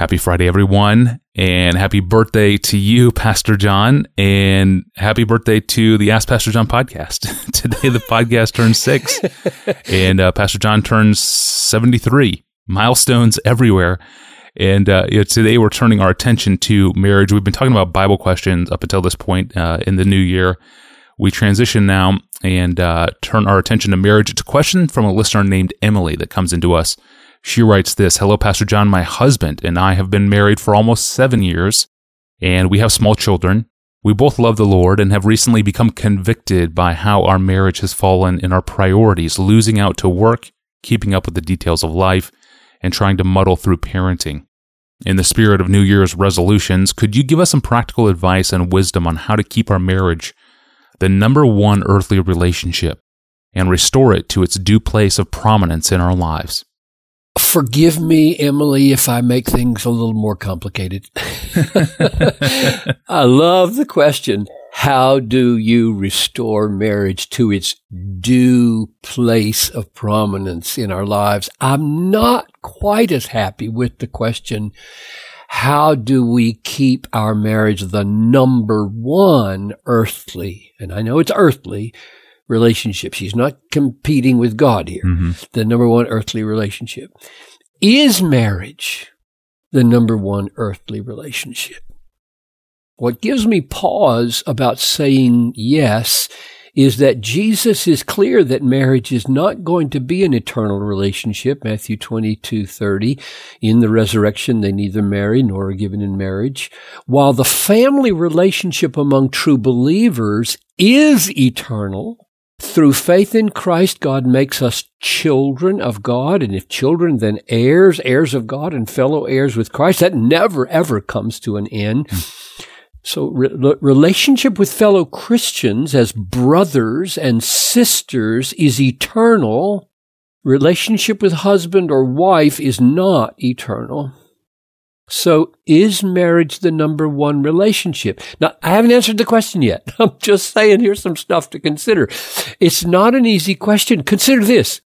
Happy Friday, everyone, and happy birthday to you, Pastor John, and happy birthday to the Ask Pastor John podcast. Today, the podcast turns six, and uh, Pastor John turns 73. Milestones everywhere. And uh, you know, today, we're turning our attention to marriage. We've been talking about Bible questions up until this point uh, in the new year. We transition now and uh, turn our attention to marriage. It's a question from a listener named Emily that comes into us. She writes this Hello, Pastor John. My husband and I have been married for almost seven years, and we have small children. We both love the Lord and have recently become convicted by how our marriage has fallen in our priorities, losing out to work, keeping up with the details of life, and trying to muddle through parenting. In the spirit of New Year's resolutions, could you give us some practical advice and wisdom on how to keep our marriage the number one earthly relationship and restore it to its due place of prominence in our lives? Forgive me, Emily, if I make things a little more complicated. I love the question. How do you restore marriage to its due place of prominence in our lives? I'm not quite as happy with the question. How do we keep our marriage the number one earthly? And I know it's earthly, relationship. She's not competing with God here. Mm-hmm. The number one earthly relationship. Is marriage the number one earthly relationship? What gives me pause about saying yes is that Jesus is clear that marriage is not going to be an eternal relationship. Matthew 22, 30. In the resurrection, they neither marry nor are given in marriage. While the family relationship among true believers is eternal, through faith in Christ, God makes us children of God. And if children, then heirs, heirs of God and fellow heirs with Christ. That never, ever comes to an end. So re- relationship with fellow Christians as brothers and sisters is eternal. Relationship with husband or wife is not eternal. So is marriage the number one relationship? Now, I haven't answered the question yet. I'm just saying here's some stuff to consider. It's not an easy question. Consider this.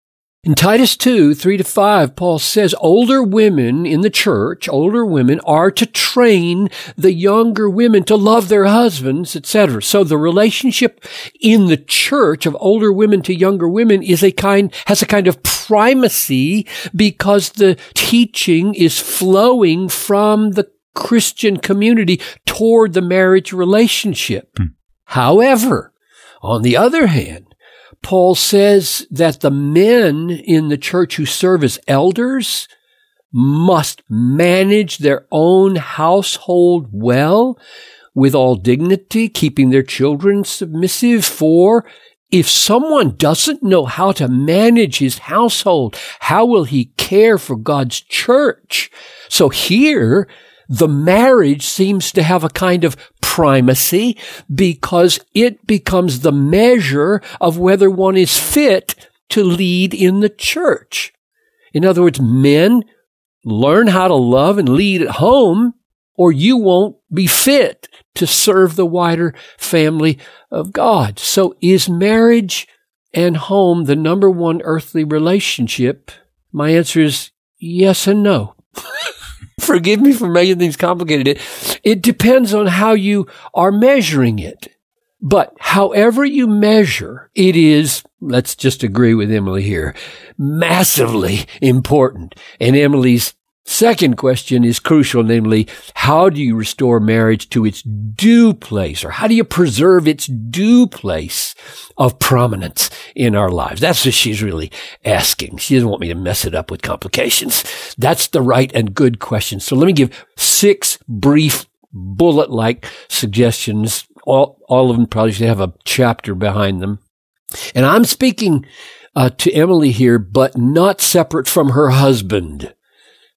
In Titus 2, 3 to 5, Paul says older women in the church, older women are to train the younger women to love their husbands, etc. So the relationship in the church of older women to younger women is a kind, has a kind of primacy because the teaching is flowing from the Christian community toward the marriage relationship. Hmm. However, on the other hand, Paul says that the men in the church who serve as elders must manage their own household well with all dignity, keeping their children submissive. For if someone doesn't know how to manage his household, how will he care for God's church? So here, the marriage seems to have a kind of primacy because it becomes the measure of whether one is fit to lead in the church. In other words, men learn how to love and lead at home or you won't be fit to serve the wider family of God. So is marriage and home the number one earthly relationship? My answer is yes and no. Forgive me for making things complicated. It, it depends on how you are measuring it. But however you measure, it is, let's just agree with Emily here, massively important. And Emily's Second question is crucial, namely, how do you restore marriage to its due place, or how do you preserve its due place of prominence in our lives? That's what she's really asking. She doesn't want me to mess it up with complications. That's the right and good question. So let me give six brief bullet-like suggestions. All, all of them probably should have a chapter behind them. And I'm speaking uh, to Emily here, but not separate from her husband.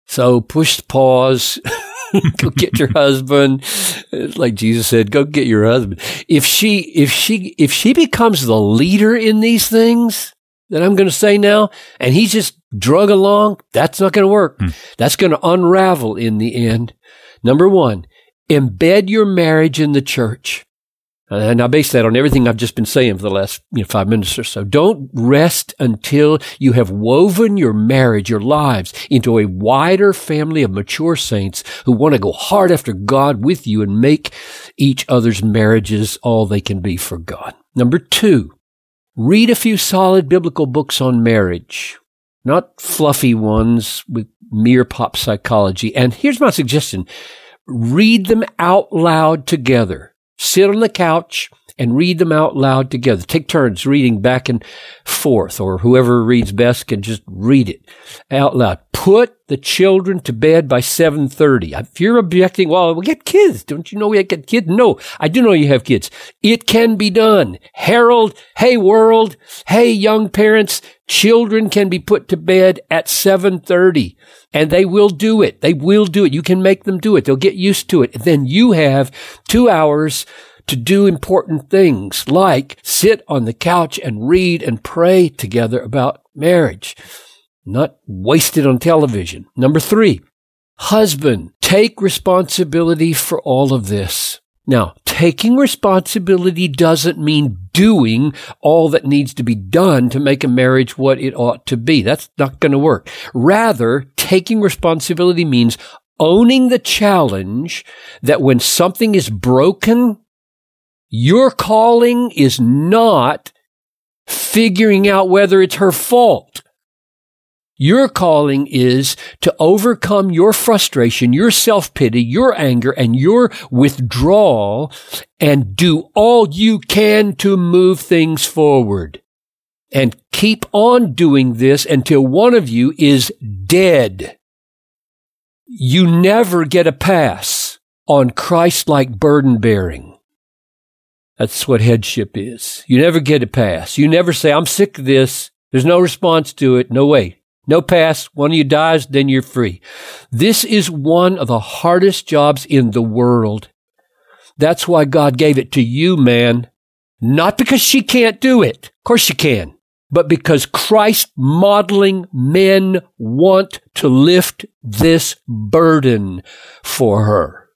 So push pause. go get your husband. Like Jesus said, go get your husband. If she, if she, if she becomes the leader in these things that I'm going to say now, and he's just drug along, that's not going to work. Hmm. That's going to unravel in the end. Number one, embed your marriage in the church. Uh, and I base that on everything I've just been saying for the last you know, five minutes or so. Don't rest until you have woven your marriage, your lives into a wider family of mature saints who want to go hard after God with you and make each other's marriages all they can be for God. Number two, read a few solid biblical books on marriage, not fluffy ones with mere pop psychology. And here's my suggestion. Read them out loud together sit on the couch and read them out loud together. Take turns reading back and forth, or whoever reads best can just read it out loud. Put the children to bed by 7.30. If you're objecting, well, we get kids. Don't you know we get kids? No, I do know you have kids. It can be done. Harold, hey world, hey young parents, children can be put to bed at 7.30 and they will do it. They will do it. You can make them do it. They'll get used to it. And then you have two hours to do important things like sit on the couch and read and pray together about marriage, not waste it on television. Number three, husband, take responsibility for all of this. Now, taking responsibility doesn't mean doing all that needs to be done to make a marriage what it ought to be. That's not going to work. Rather, taking responsibility means owning the challenge that when something is broken, your calling is not figuring out whether it's her fault. Your calling is to overcome your frustration, your self-pity, your anger, and your withdrawal and do all you can to move things forward. And keep on doing this until one of you is dead. You never get a pass on Christ-like burden bearing. That's what headship is. You never get a pass. You never say, I'm sick of this. There's no response to it. No way. No pass. One of you dies, then you're free. This is one of the hardest jobs in the world. That's why God gave it to you, man. Not because she can't do it. Of course she can. But because Christ modeling men want to lift this burden for her.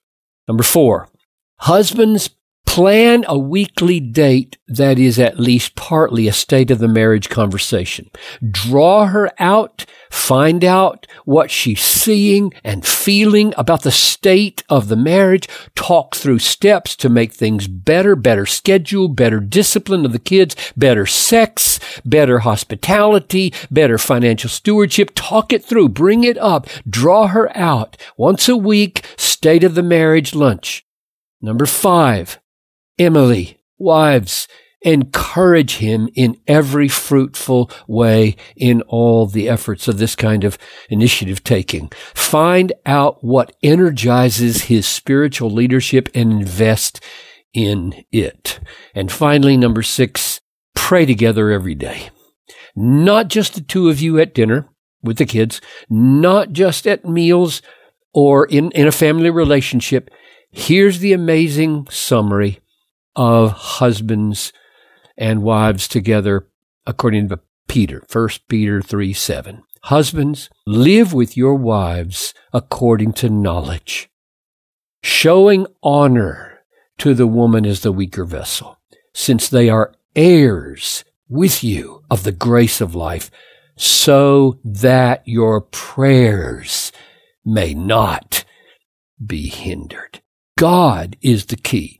Number four, husbands Plan a weekly date that is at least partly a state of the marriage conversation. Draw her out, find out what she's seeing and feeling about the state of the marriage, talk through steps to make things better, better schedule, better discipline of the kids, better sex, better hospitality, better financial stewardship. Talk it through, bring it up, draw her out. Once a week, state of the marriage lunch. Number five, Emily, wives, encourage him in every fruitful way in all the efforts of this kind of initiative taking. Find out what energizes his spiritual leadership and invest in it. And finally, number six, pray together every day. Not just the two of you at dinner with the kids, not just at meals or in, in a family relationship. Here's the amazing summary of husbands and wives together according to Peter, 1 Peter 3 7. Husbands, live with your wives according to knowledge, showing honor to the woman as the weaker vessel, since they are heirs with you of the grace of life, so that your prayers may not be hindered. God is the key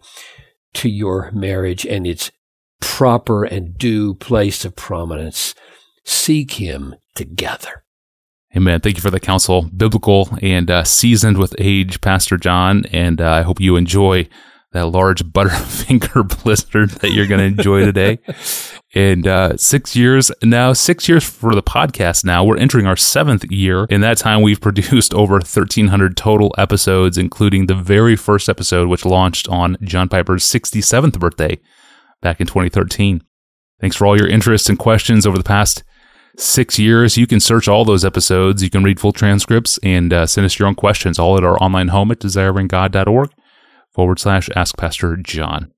to your marriage and its proper and due place of prominence. Seek Him together. Amen. Thank you for the counsel, biblical and uh, seasoned with age, Pastor John. And uh, I hope you enjoy that large Butterfinger blizzard that you're going to enjoy today. and uh, six years now, six years for the podcast now. We're entering our seventh year. In that time, we've produced over 1,300 total episodes, including the very first episode, which launched on John Piper's 67th birthday back in 2013. Thanks for all your interest and questions over the past six years. You can search all those episodes. You can read full transcripts and uh, send us your own questions, all at our online home at desiringgod.org forward slash ask Pastor John.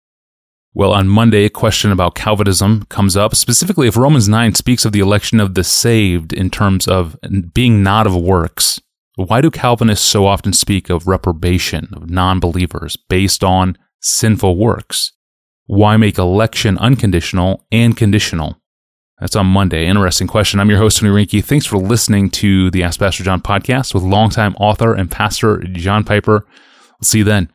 Well, on Monday, a question about Calvinism comes up, specifically if Romans 9 speaks of the election of the saved in terms of being not of works. Why do Calvinists so often speak of reprobation of non believers based on sinful works? Why make election unconditional and conditional? That's on Monday. Interesting question. I'm your host, Tony Reinke. Thanks for listening to the Ask Pastor John podcast with longtime author and pastor John Piper. We'll see you then.